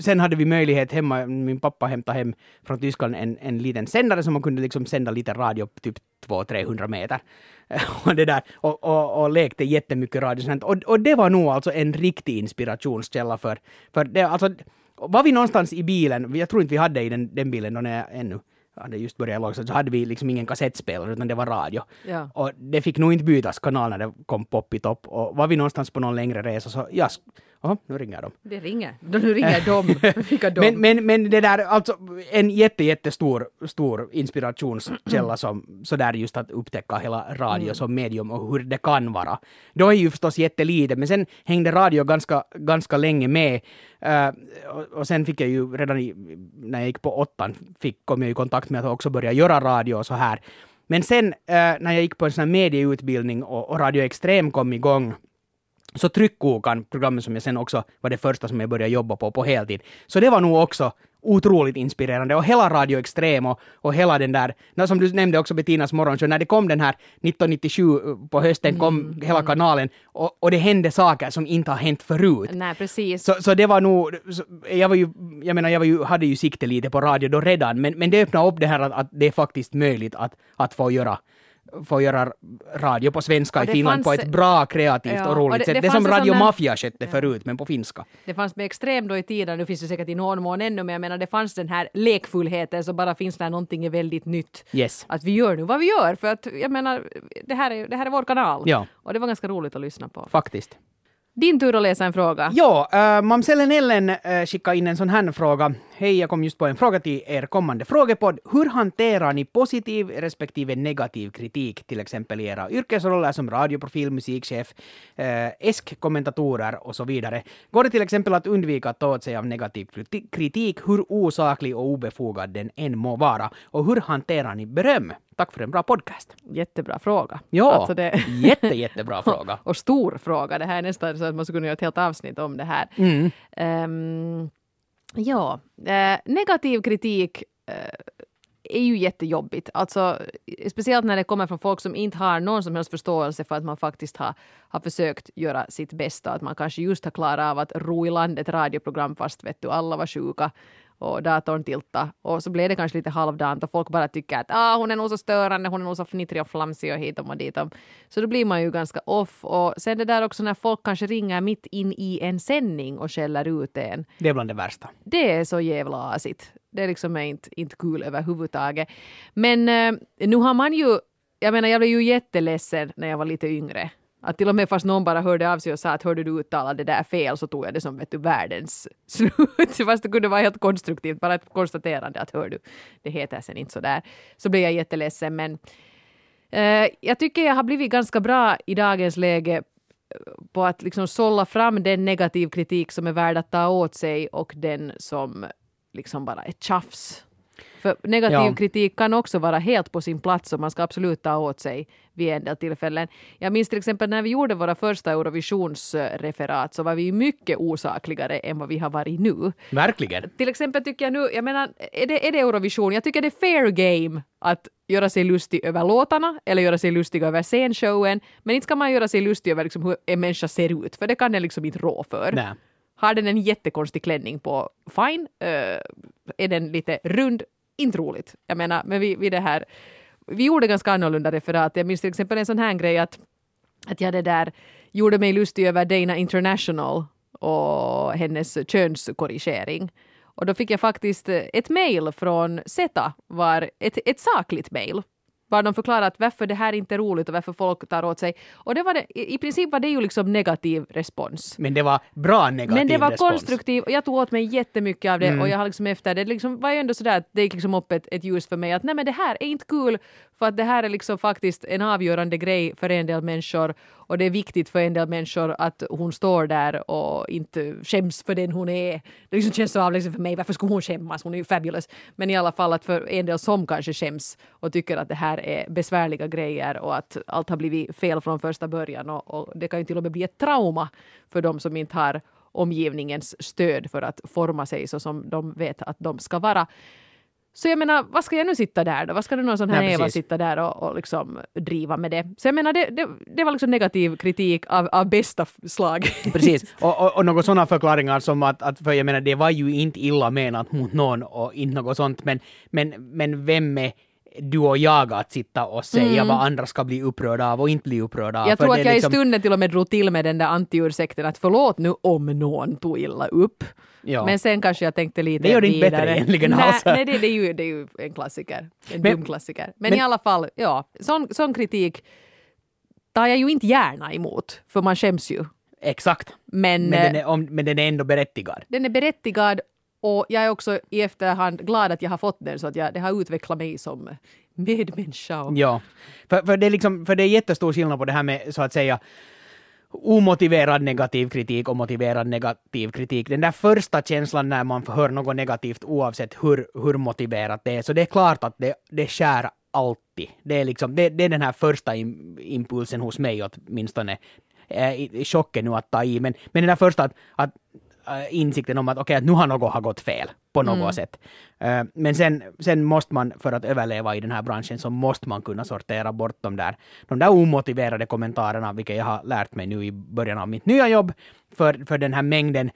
sen hade vi möjlighet hemma, min pappa hämtade hem från Tyskland en, en liten sändare som man kunde liksom sända lite radio på typ 200-300 meter. och, det där, och, och, och lekte jättemycket radio. Och, och det var nog alltså en riktig inspirationskälla för, för det, alltså, var vi någonstans i bilen, jag tror inte vi hade i den, den bilen då när jag ännu hade just börjat lågstadiet, så hade vi liksom ingen kassettspelare utan det var radio. Ja. Och det fick nog inte bytas kanal när det kom pop i topp. Och var vi någonstans på någon längre resa så, ja, Jaha, nu ringer de. Det ringer. Då nu ringer de. Vilka de? Men, men, men det där, alltså en jätte, jättestor stor inspirationskälla som sådär just att upptäcka hela radio Mm. som medium och hur det kan vara. Då är ju förstås jättelite, men sen hängde radio ganska, ganska länge med. Eh, och, och sen fick jag ju redan i, när jag gick på åttan, fick, kom jag i kontakt med att också börja göra radio och så här. Men sen eh, när jag gick på en sån här medieutbildning och, och Radio Extrem kom igång så Tryckkokan, programmet som jag sen också var det första som jag började jobba på på heltid. Så det var nog också otroligt inspirerande och hela Radio Extrem och, och hela den där, när, som du nämnde också Bettinas morgonshow, när det kom den här 1997 på hösten kom hela kanalen och, och det hände saker som inte har hänt förut. Nej, precis. Så, så det var nog, så, jag var ju, jag menar jag var ju, hade ju sikte lite på radio då redan, men, men det öppnade upp det här att, att det är faktiskt möjligt att, att få göra få göra radio på svenska i Finland på fanns- ett bra, kreativt Ja, och roligt och det- sätt. det Det, som Radio där- Mafia skötte förut, men på finska. Det fanns med extrem då i tiden, nu finns det säkert i någon mån ännu, men jag menar det fanns den här lekfullheten som bara finns när någonting är väldigt nytt. Yes. Att vi gör nu vad vi gör, för att jag menar, det här är, det här är vår kanal. Ja. Och det var ganska roligt att lyssna på. Faktiskt. Din tur att läsa en fråga. Ja, eh, äh, Mamsellen Ellen eh, äh, skickade in en sån här fråga. Hej, jag kom just på en fråga till er kommande frågepodd. Hur hanterar ni positiv respektive negativ kritik, till exempel i era yrkesroller som radioprofil, musikchef, äh, ESK-kommentatorer och så vidare? Går det till exempel att undvika att ta åt sig av negativ kritik, hur osaklig och obefogad den än må vara? Och hur hanterar ni beröm? Tack för en bra podcast. Jättebra fråga. Ja, Alltså det... jätte, jättebra fråga. och stor fråga. Det här är nästan så att man skulle kunna göra ett helt avsnitt om det här. Mm. Ehm, ja, eh, negativ kritik eh, är ju jättejobbigt. Alltså, speciellt när det kommer från folk som inte har någon som helst förståelse för att man faktiskt har, har försökt göra sitt bästa. Att man kanske just har klarat av att ro i land ett radioprogram fast vet du, alla var sjuka och datorn tilta och så blev det kanske lite halvdant och folk bara tycker att ah, hon är nog så störande, hon är nog så fnittrig och flamsig och hit och dit. Så då blir man ju ganska off och sen det där också när folk kanske ringer mitt in i en sändning och skäller ut en Det är bland det värsta. det är så jävla asigt. Det är liksom inte, inte kul överhuvudtaget. Men eh, nu har man ju, jag menar jag blev ju jätteledsen när jag var lite yngre. Att till och med fast någon bara hörde av sig och sa att hörde du uttala det där fel så tog jag det som vet du, världens slut. fast det kunde vara helt konstruktivt, bara ett konstaterande att hör du, det heter sen inte så där. Så blev jag jätteledsen men eh, jag tycker jag har blivit ganska bra i dagens läge eh, på att liksom sålla fram den negativ kritik som är värd att ta åt sig och den som liksom bara är tjafs. För negativ Ja. kritik kan också vara helt på sin plats och man ska absolut ta åt sig vid en del tillfällen. Jag minns till exempel när vi gjorde våra första Eurovisionsreferat så var vi mycket osakligare än vad vi har varit nu. Verkligen. Till exempel tycker jag nu, jag menar, är det, är det Eurovision? Jag tycker det är fair game att göra sig lustig över låtarna eller göra sig lustig över scenshowen. Men inte ska man göra sig lustig över liksom hur en människa ser ut, för det kan den liksom inte rå för. Nej. Har den en jättekonstig klänning på, fine. Uh, är den lite rund, inte roligt. Jag menar, men vi, vi det här, vi gjorde ganska annorlunda referat. Jag minns till exempel en sån här grej att, att jag det där gjorde mig lustig över Dana International och hennes könskorrigering. Och då fick jag faktiskt ett mejl från Zeta, var ett, ett sakligt mejl. Var de förklarat varför det här inte är roligt och varför folk tar åt sig. Och det var det, i princip var det ju liksom negativ respons. Men det var bra negativ Men det var respons. konstruktivt och jag tog åt mig jättemycket av det och jag har liksom efter det liksom var ju ändå sådär att det gick liksom upp ett, ett ljus för mig att nej men det här är inte kul för att det här är liksom faktiskt en avgörande grej för en del människor och det är viktigt för en del människor att hon står där och inte skäms för den hon är. Det liksom känns så avlägset för mig, varför skulle hon skämmas? Hon är ju fabulous. Men i alla fall att för en del som kanske skäms och tycker att det här är besvärliga grejer och att allt har blivit fel från första början och, och det kan ju till och med bli ett trauma för de som inte har omgivningens stöd för att forma sig så som de vet att de ska vara. Så jag menar, vad ska jag nu sitta där då? Vad ska det någon sån här Nej, Eva precis. sitta där och, och liksom driva med det? Så jag menar, det, det, det var liksom negativ kritik av, av bästa slag. Precis, och, och, och några sådana förklaringar som att, att, för jag menar det var ju inte illa menat mot någon och inte något sånt, men, men, men vem är du och jag att sitta och säga vad andra ska bli upprörda av och inte bli upprörda av? Mm. Jag tror att jag liksom- i stunden till och med drog till med den där antiursäkten att förlåt nu om någon tog illa upp. Ja. Men sen kanske jag tänkte lite Det gör det inte vidare. bättre egentligen nej, alls. Nej, det, det, är ju, det är ju en klassiker. En Men- dum klassiker. Men, men- i alla fall, ja, sån, sån kritik tar jag ju inte gärna emot, för man skäms ju. Exakt, Men, men den, eh, är, om, men den är ändå berättigad. den är berättigad och jag är också i efterhand glad att jag har fått den så att jag, det har utvecklat mig som medmänniska. Och, Ja, för, för, det är liksom, för det är jättestor skillnad på det här med så att säga omotiverad negativ kritik och motiverad negativ kritik. Den där första känslan när man hör något negativt oavsett hur, hur motiverat det är, så det är klart att det, det skär alltid. Det är, liksom, det, det är den här första im, impulsen hos mig åtminstone. Eh, i- chocken nu att ta i, men, men den där första att, att insikten om att okej, att nu har något har gått fel på något sätt. Eh, men sen, sen måste man, för att överleva i den här branschen, så måste man kunna sortera bort de där, de där omotiverade kommentarerna, vilket jag har lärt mig nu i början av mitt nya jobb, för, för den här mängden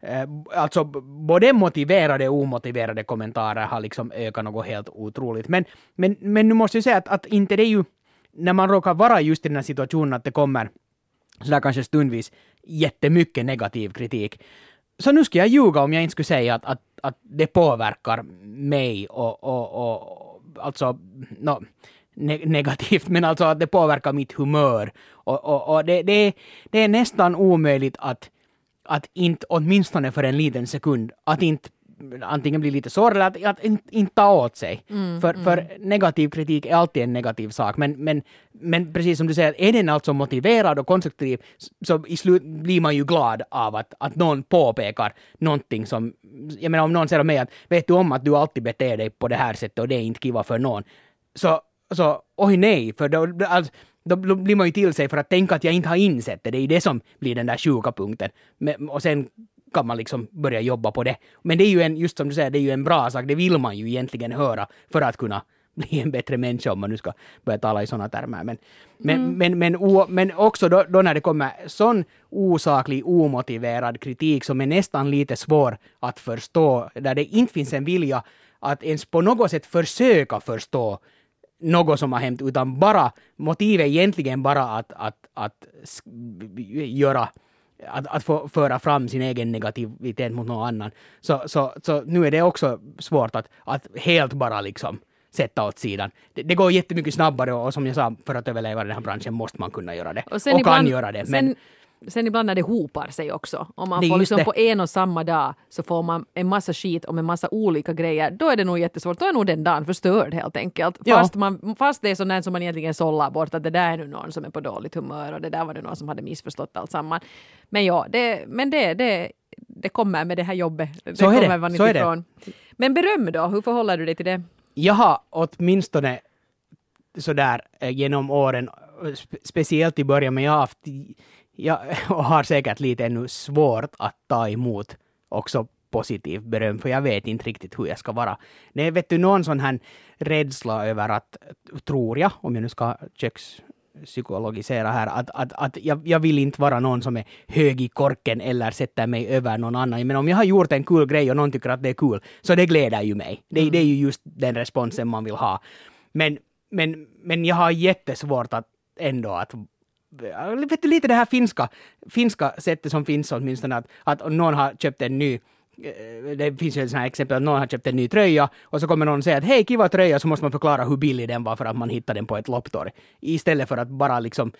eh, Alltså både motiverade och omotiverade kommentarer har liksom ökat något helt otroligt. Men, men, men nu måste jag säga att, att inte det är ju, när man råkar vara just i den här situationen att det kommer sådär kanske stundvis jättemycket negativ kritik. Så nu ska jag ljuga om jag inte skulle säga att, att, att det påverkar mig och, och, och alltså no, ne negativt, men alltså att det påverkar mitt humör. Och, och, och det, det, det är nästan omöjligt att, att inte, åtminstone för en liten sekund, att inte antingen bli lite sårad eller att, att inte, inte ta åt sig. för, för negativ kritik är alltid en negativ sak, men, men, men precis som du säger, är den alltså motiverad och konstruktiv så i slut blir man ju glad av att, att någon påpekar någonting som, jag menar om någon säger mig att vet du om att du alltid beter dig på det här sättet och det är inte kiva för någon, så, så oj nej, för då, alltså, då blir man ju till sig för att tänka att jag inte har insett det. Det är ju det som blir den där sjuka punkten. Men, och sen kan man liksom börja jobba på det. Men det är ju en, just som du säger, det är ju en bra sak. Det vill man ju egentligen höra för att kunna bli en bättre människa om man nu ska börja tala i sådana termer. Men, men, men, men, o, men också då, då när det kommer sån osaklig, omotiverad kritik som är nästan lite svår att förstå, där det inte finns en vilja att ens på något sätt försöka förstå något som har hänt, utan bara motivet egentligen bara att, att, att sk- göra att, att få föra fram sin egen negativitet mot någon annan. Så, så, så nu är det också svårt att, att helt bara liksom sätta åt sidan. Det, det går jättemycket snabbare och, och som jag sa, för att överleva i den här branschen måste man kunna göra det. Och, kan ibland- göra det. Men, Sen, sen ibland när det hopar sig också. Om man Det får liksom det. på en och samma dag så får man en massa skit om en massa olika grejer. Då är det nog jättesvårt. Då är nog den dagen förstörd helt enkelt. Ja. Fast, man, fast det är där som man egentligen sållar bort att det där är nu någon som är på dåligt humör och det där var det någon som hade missförstått allt samman. Men ja, det, men det, det, det kommer med det här jobbet. Det Så är det. kommer man Så är inte det. ifrån. Men beröm då, hur förhåller du dig till det? jag har åtminstone sådär eh, genom åren, spe, speciellt i början, men jag har haft, jag och har säkert lite ännu svårt att ta emot också positiv beröm, för jag vet inte riktigt hur jag ska vara. Är vet du någon sån här rädsla över att, tror jag, om jag nu ska kökspsykologisera här, att, att, att jag, jag vill inte vara någon som är hög i korken eller sätter mig över någon annan. Men om jag har gjort en kul grej och någon tycker att det är kul, så det gläder ju mig. Det, det är ju just den responsen man vill ha. Men, men, men jag har jättesvårt att ändå att Äh, vet du, lite det här finska, finska sättet som finns åtminstone att, att någon har köpt en ny eh, det finns ju ett här exempel att någon har köpt en ny tröja och så kommer någon och säger att hej, kiva tröja, så måste man förklara hur billig den var för att man hittade den på ett lopptorg. Istället för att bara liksom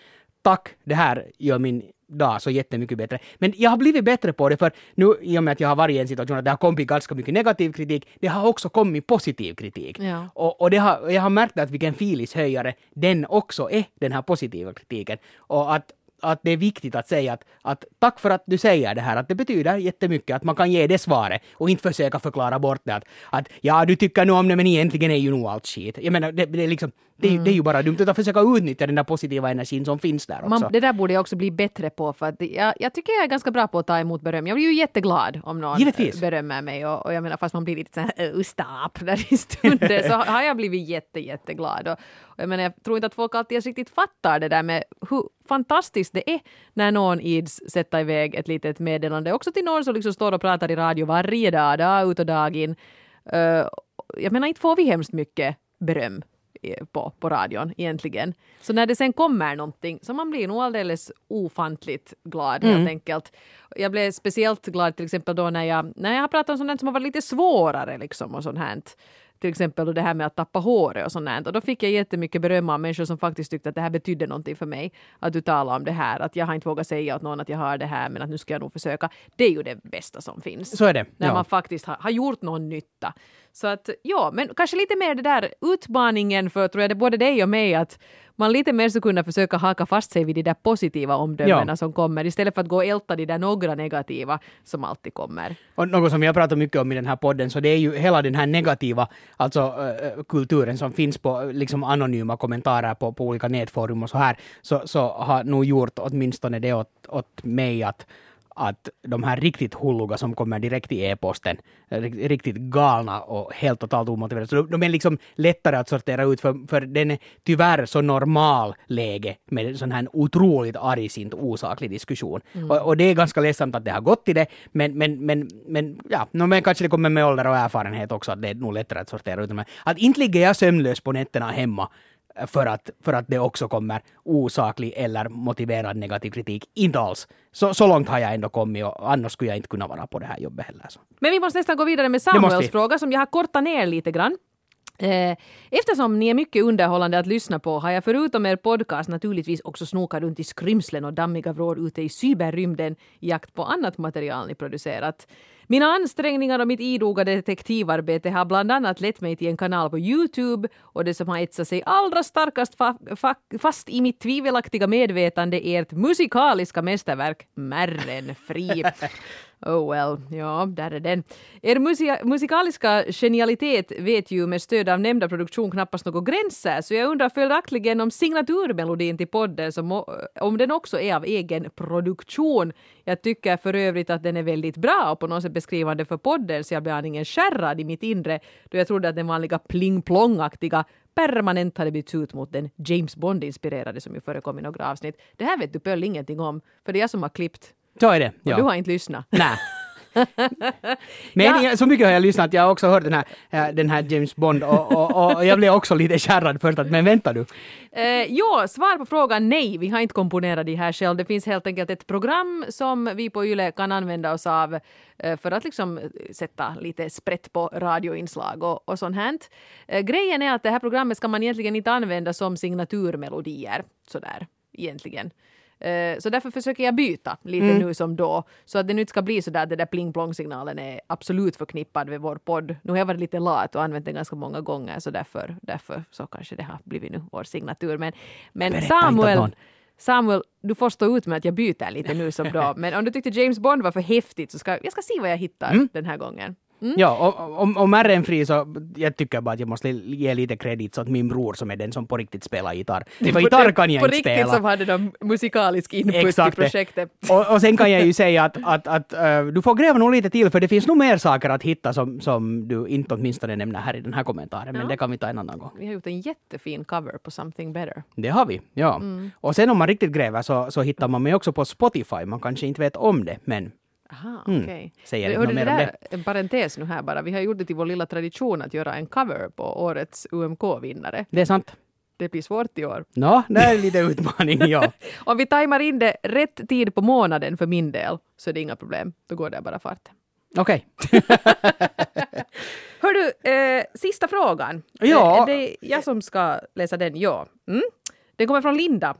tack, det här gör min dag så jättemycket bättre. Men jag har blivit bättre på det för nu i och med att jag har varit i en situation att det har kommit ganska mycket negativ kritik, det har också kommit positiv kritik. Ja. Och, och det har, jag har märkt att vilken filishöjare den också är, den här positiva kritiken. Och att att det är viktigt att säga att, att tack för att du säger det här, att det betyder jättemycket att man kan ge det svaret och inte försöka förklara bort det att, att ja, du tycker nog om det men egentligen är ju nog allt skit. Jag menar, det, det är liksom, det, mm. det är ju bara dumt att försöka utnyttja den där positiva energin som finns där också. Man, det där borde jag också bli bättre på för att jag, jag tycker jag är ganska bra på att ta emot beröm. Jag blir ju jätteglad om någon Givetvis. berömmer mig och, och jag menar fast man blir lite såhär uh, stopp där i stunden så har jag blivit jätte, jätteglad. Och, och jag menar jag tror inte att folk alltid riktigt fattar det där med hur fantastiskt det är när någon ids sätta iväg ett litet meddelande också till någon som liksom står och pratar i radio varje dag, dag ut och dag in. Uh, jag menar inte får vi hemskt mycket beröm på, på radion egentligen. Så när det sen kommer någonting så man blir nog alldeles ofantligt glad mm. helt enkelt. Jag blev speciellt glad till exempel då när jag, när jag har pratat om sånt som har varit lite svårare liksom och sånt här till exempel det här med att tappa håret och sånt. Och då fick jag jättemycket beröm av människor som faktiskt tyckte att det här betydde någonting för mig. Att du talar om det här, att jag har inte vågat säga åt någon att jag har det här men att nu ska jag nog försöka. Det är ju det bästa som finns. Så är det. När ja. man faktiskt har, har gjort någon nytta. Så att ja, men kanske lite mer det där utmaningen för tror jag det både dig och mig att man lite mer ska kunna försöka haka fast sig vid de där positiva omdömena ja. som kommer istället för att gå och älta de där några negativa som alltid kommer. Och något som vi har pratat mycket om i den här podden så det är ju hela den här negativa alltså uh, kulturen som finns på liksom anonyma kommentarer på, på olika nätforum och så här så, så har nog gjort åtminstone det åt, åt mig att att de här riktigt hulluga som kommer direkt i e-posten, riktigt galna och helt totalt omotiverade, så de är liksom lättare att sortera ut för, för den är tyvärr så normal läge med en sån här otroligt argsint osaklig diskussion. Mm. Och, och, det är ganska ledsamt att det har gått till det, men, men, men, men ja, men kanske det kommer med ålder och erfarenhet också att det är nog lättare att sortera ut dem. Att inte ligger jag sömnlös på nätterna hemma för att, för att det också kommer osaklig eller motiverad negativ kritik. Inte alls. Så, så långt har jag ändå kommit och annars skulle jag inte kunna vara på det här jobbet heller. Så. Men vi måste nästan gå vidare med Samuels fråga som jag har kortat ner lite grann. Eh, eftersom ni är mycket underhållande att lyssna på har jag förutom er podcast naturligtvis också snokat runt i skrymslen och dammiga vrår ute i cyberrymden i jakt på annat material ni producerat. Mina ansträngningar och mitt idoga detektivarbete har bland annat lett mig till en kanal på Youtube och det som har etsat sig allra starkast fa fa fast i mitt tvivelaktiga medvetande är ert musikaliska mästerverk Märren Fri. Oh well, ja, där är den. Er musika musikaliska genialitet vet ju med stöd av nämnda produktion knappast några gränser, så jag undrar följaktligen om signaturmelodin till podden, som, om den också är av egen produktion. Jag tycker för övrigt att den är väldigt bra och på något sätt beskrivande för podden, så jag blev aningen skärrad i mitt inre då jag trodde att den vanliga pling-plong-aktiga permanent hade bytts ut mot den James Bond-inspirerade som ju förekom i några avsnitt. Det här vet du Pöll ingenting om, för det är jag som har klippt så är det. Ja. Och du har inte lyssnat. Nej. Men ja. så mycket har jag lyssnat, jag har också hört den här, äh, den här James Bond och, och, och jag blev också lite kärrad först att, men vänta du. Eh, ja, svar på frågan nej, vi har inte komponerat det här själv. Det finns helt enkelt ett program som vi på YLE kan använda oss av eh, för att liksom sätta lite sprätt på radioinslag och, och sånt här. Eh, grejen är att det här programmet ska man egentligen inte använda som signaturmelodier sådär egentligen. Eh, så därför försöker jag byta lite mm. nu som då. Så att det nu inte ska bli så där att den där pling-plong-signalen är absolut förknippad med vår podd. Nu har jag varit lite lat och använt den ganska många gånger så därför, därför så kanske det har blivit nu vår signatur. Men, men Samuel, Samuel, du får stå ut med att jag byter lite nu som då. Men om du tyckte James Bond var för häftigt så ska jag ska se vad jag hittar mm. den här gången. Mm. Ja, och om, om är en fri så jag tycker bara att jag måste ge lite kredit åt min bror som är den som på riktigt spelar gitarr. För gitarr kan jag inte spela. På riktigt som hade de musikalisk input Exakt. i projektet. Och, och sen kan jag ju säga att, att, att uh, du får gräva nog lite till för det finns nog mer saker att hitta som, som du inte åtminstone nämner här i den här kommentaren. Men ja. det kan vi ta en annan gång. Vi har gjort en jättefin cover på Something Better. Det har vi, ja. Mm. Och sen om man riktigt gräver så, så hittar man mig också på Spotify. Man kanske inte vet om det, men Aha, mm. Okay. Säger inte mer om det. En parentes nu här bara. Vi har gjort det till vår lilla tradition att göra en cover på årets UMK-vinnare. Det är sant. Det blir svårt i år. Nå, det är lite utmaning, ja. om vi tajmar in det rätt tid på månaden för min del så är det inga problem. Då går det bara fart. Okej. Okay. Hör du, eh, sista frågan. Ja. Det är jag som ska läsa den, ja. Mm. Den kommer från Linda.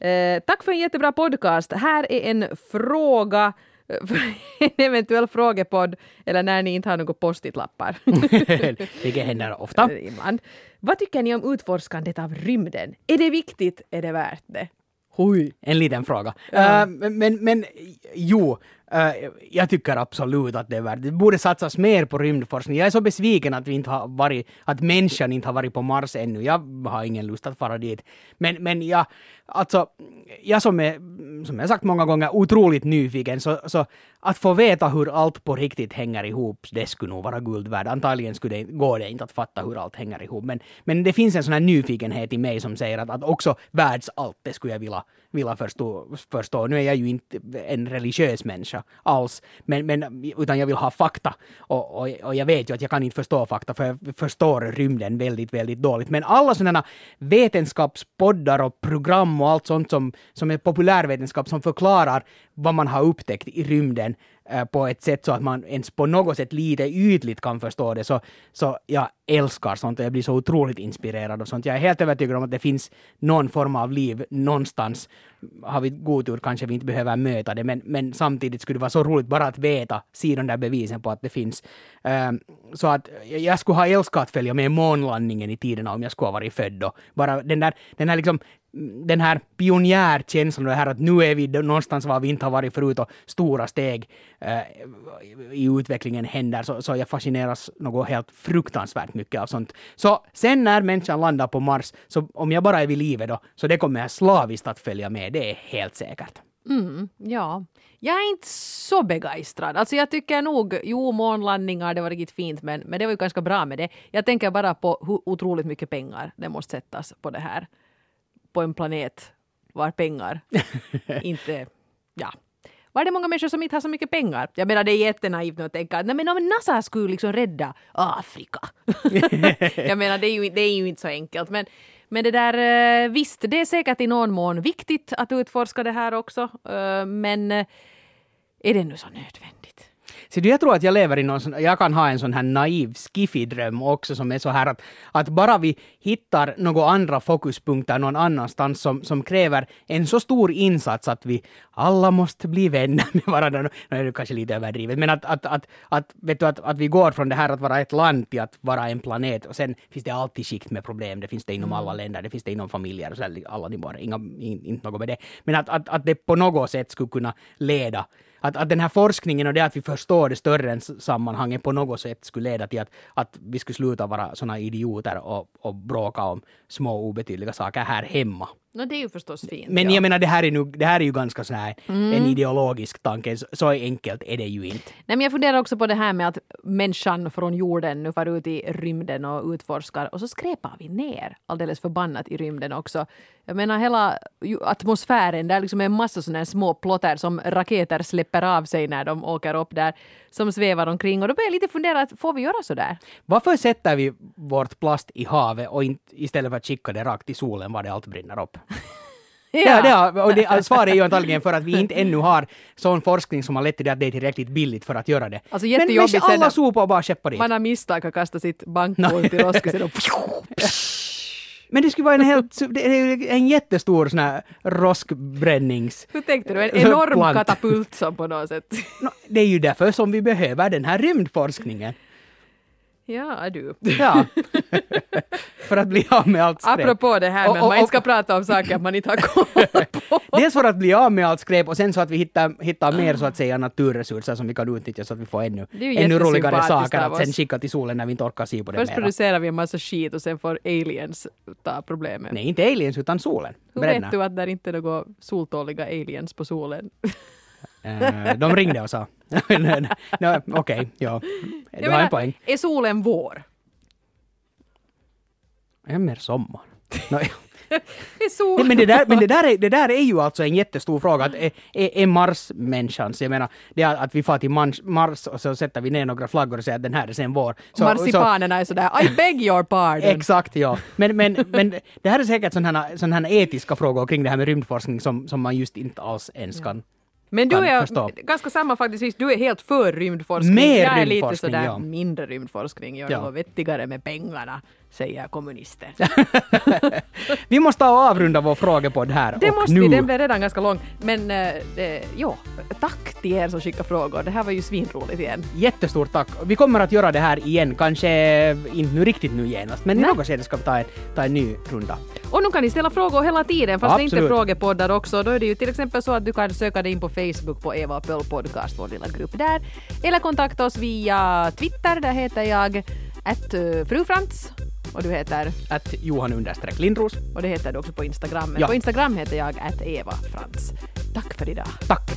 Eh, tack för en jättebra podcast. Här är en fråga eh, en eventuell frågepodd eller när ni inte har några post-it-lappar. Vilket händer ofta. Ibland. Vad tycker ni om utforskandet av rymden? Är det viktigt? Är det värt det? Hui. En liten fråga. Ja. Men, men, men jo, Uh, jag tycker absolut att det är värt det. borde satsas mer på rymdforskning. Jag är så besviken att vi inte har varit, att människan inte har varit på Mars ännu. Jag har ingen lust att fara dit. Men, men jag, alltså, jag som är, som jag sagt många gånger, otroligt nyfiken, så, så att få veta hur allt på riktigt hänger ihop, det skulle nog vara guld värd. Antagligen skulle det, går det inte att fatta hur allt hänger ihop, men, men det finns en sån här nyfikenhet i mig som säger att, att också världsallt, det skulle jag vilja, vilja förstå, förstå. Nu är jag ju inte en religiös människa alls, men, men, utan jag vill ha fakta. Och, och, och jag vet ju att jag kan inte förstå fakta, för jag förstår rymden väldigt, väldigt dåligt. Men alla sådana vetenskapspoddar och program och allt sånt som, som är populärvetenskap som förklarar vad man har upptäckt i rymden Eh, på ett sätt så att man ens på något sätt lite ytligt kan förstå det. Så, så jag älskar sånt och jag blir så otroligt inspirerad av sånt. Jag är helt övertygad om att det finns någon form av liv någonstans. Har vi god tur kanske vi inte behöver möta det, men, men samtidigt skulle det vara så roligt bara att veta, se de där bevisen på att det finns. Um, så att jag skulle ha älskat att följa med månlandningen i tiderna om jag skulle ha varit född då. Bara den där, den här liksom den här pionjärkänslan och det här att nu är vi någonstans var vi inte har varit förut och stora steg eh, i utvecklingen händer, så, så jag fascineras något helt fruktansvärt mycket av sånt. Så sen när människan landar på Mars, så om jag bara är vid livet då, så det kommer jag slaviskt att följa med, det är helt säkert. Mm, ja. Jag är inte så begeistrad. Alltså jag tycker nog, jo månlandningar det var riktigt fint men, men det var ju ganska bra med det. Jag tänker bara på hur otroligt mycket pengar det måste sättas på det här. På en planet var pengar inte, ja. Var det många människor som inte har så mycket pengar? Jag menar det är jättenaivt att tänka att men om NASA skulle liksom rädda Afrika. jag menar det är, ju, det är ju inte så enkelt men men det där, eh, visst, det är säkert i någon mån viktigt att utforska det här också. eh, Men eh, är det nu så nödvändigt? Så jag tror att jag lever i någon sån, jag kan ha en sån här naiv skiffy-dröm också som är så här att, att bara vi hittar några andra fokuspunkter någon annanstans som, som kräver en så stor insats att vi alla måste bli vänner med varandra. Nu är det kanske lite överdrivet, men att, att, att, att, vet du, att, att vi går från det här att vara ett land till att vara en planet och sen finns det alltid skikt med problem. Det finns det inom alla länder, det finns det inom familjer och så här, alla nivåer, inga, in, inte något med det. Men att, att, att det på något sätt skulle kunna leda att, att den här forskningen och det att vi förstår det större än sammanhanget på något sätt skulle leda till att, att vi skulle sluta vara såna idioter och, och bråka om små obetydliga saker här hemma. No, det är ju förstås fint. Men ja. jag menar, det här är, nu, det här är ju ganska sån här, en ideologisk tanke. Så, så enkelt är det ju inte. Nej, men jag funderar också på det här med att människan från jorden nu far ut i rymden och utforskar och så skräpar vi ner alldeles förbannat i rymden också. Jag menar hela atmosfären, där liksom är en massa sådana här små plotter som raketer släpper av sig när de åker upp där, som svävar omkring. Och då börjar jag lite fundera, att får vi göra så där? Varför sätter vi vårt plast i havet och inte, istället för att skicka det rakt i solen var det allt brinner upp? Ja. det har, och det, svaret är ju antagligen för att vi inte ännu har sån forskning som har lett till att det är tillräckligt billigt för att göra det. Alltså men sen alla sopor bara skeppar dit. Man har misstag att kasta sitt bankkort i roskisen och Men det skulle vara en helt, det en jättestor sån här roskbrännings... Hur tänkte du? En enorm Plant. katapult som på något sätt. Nå, det är ju därför som vi behöver den här rymdforskningen. Ja, du. Ja. för att bli av med allt skräp. Apropå det här med att man inte ska prata om saker man inte har koll på. Dels för att bli av med allt skräp och sen så att vi hittar, hittar mer så att säga naturresurser som vi kan utnyttja så att vi får ännu, ännu roligare saker att sen skicka till solen när vi inte orkar se på det Först mera. producerar vi en massa skit och sen får aliens ta problemet. Nej, inte aliens utan solen. Hur Bränna. vet du att det inte är några soltåliga aliens på solen? Eh, de ringde och sa. Okej, ja. Du har en poäng. Är solen vår? Är mer sommar. No. Nej, men det där, men det där, är, det där är ju alltså en jättestor fråga. Att är, är, Mars människans? Jag menar, det är att vi far till Mars, Mars och så sätter vi ner några flaggor och säger att den här är sen vår. Så- Marsipanerna är sådär I beg your pardon. Exakt, ja. Men, men, men det här är säkert sådana här etiska frågor kring det här med rymdforskning som, som man just inte alls ens kan Men du är förstå. ganska sammanfattningsvis, du är helt för rymdforskning. Mer jag är lite sådär ja. mindre rymdforskning. Gör Ja. något vettigare med pengarna, säger kommunister. Vi måste avrunda vår frågepodd här Det och måste nu. vi, den blev redan ganska lång. Men eh, eh, ja, tack till er som skickar frågor. Det här var ju svinroligt igen. Jättestort tack. Vi kommer att göra det här igen, kanske inte nu riktigt nu genast, men i Nej. något skede ska vi ta en, ta en ny runda. Och nu kan ni ställa frågor hela tiden, fast det inte är Absolut. frågepoddar också. Då är det ju till exempel så att du kan söka dig in på Facebook på Eva Pöll Podcast, vår lilla grupp där. Eller kontakta oss via Twitter, där heter jag att frufrans och du heter? Att Johan understreck Lindros. Och det heter du också på Instagram. Ja. på Instagram heter jag att Eva Frans. Tack för idag. Tack.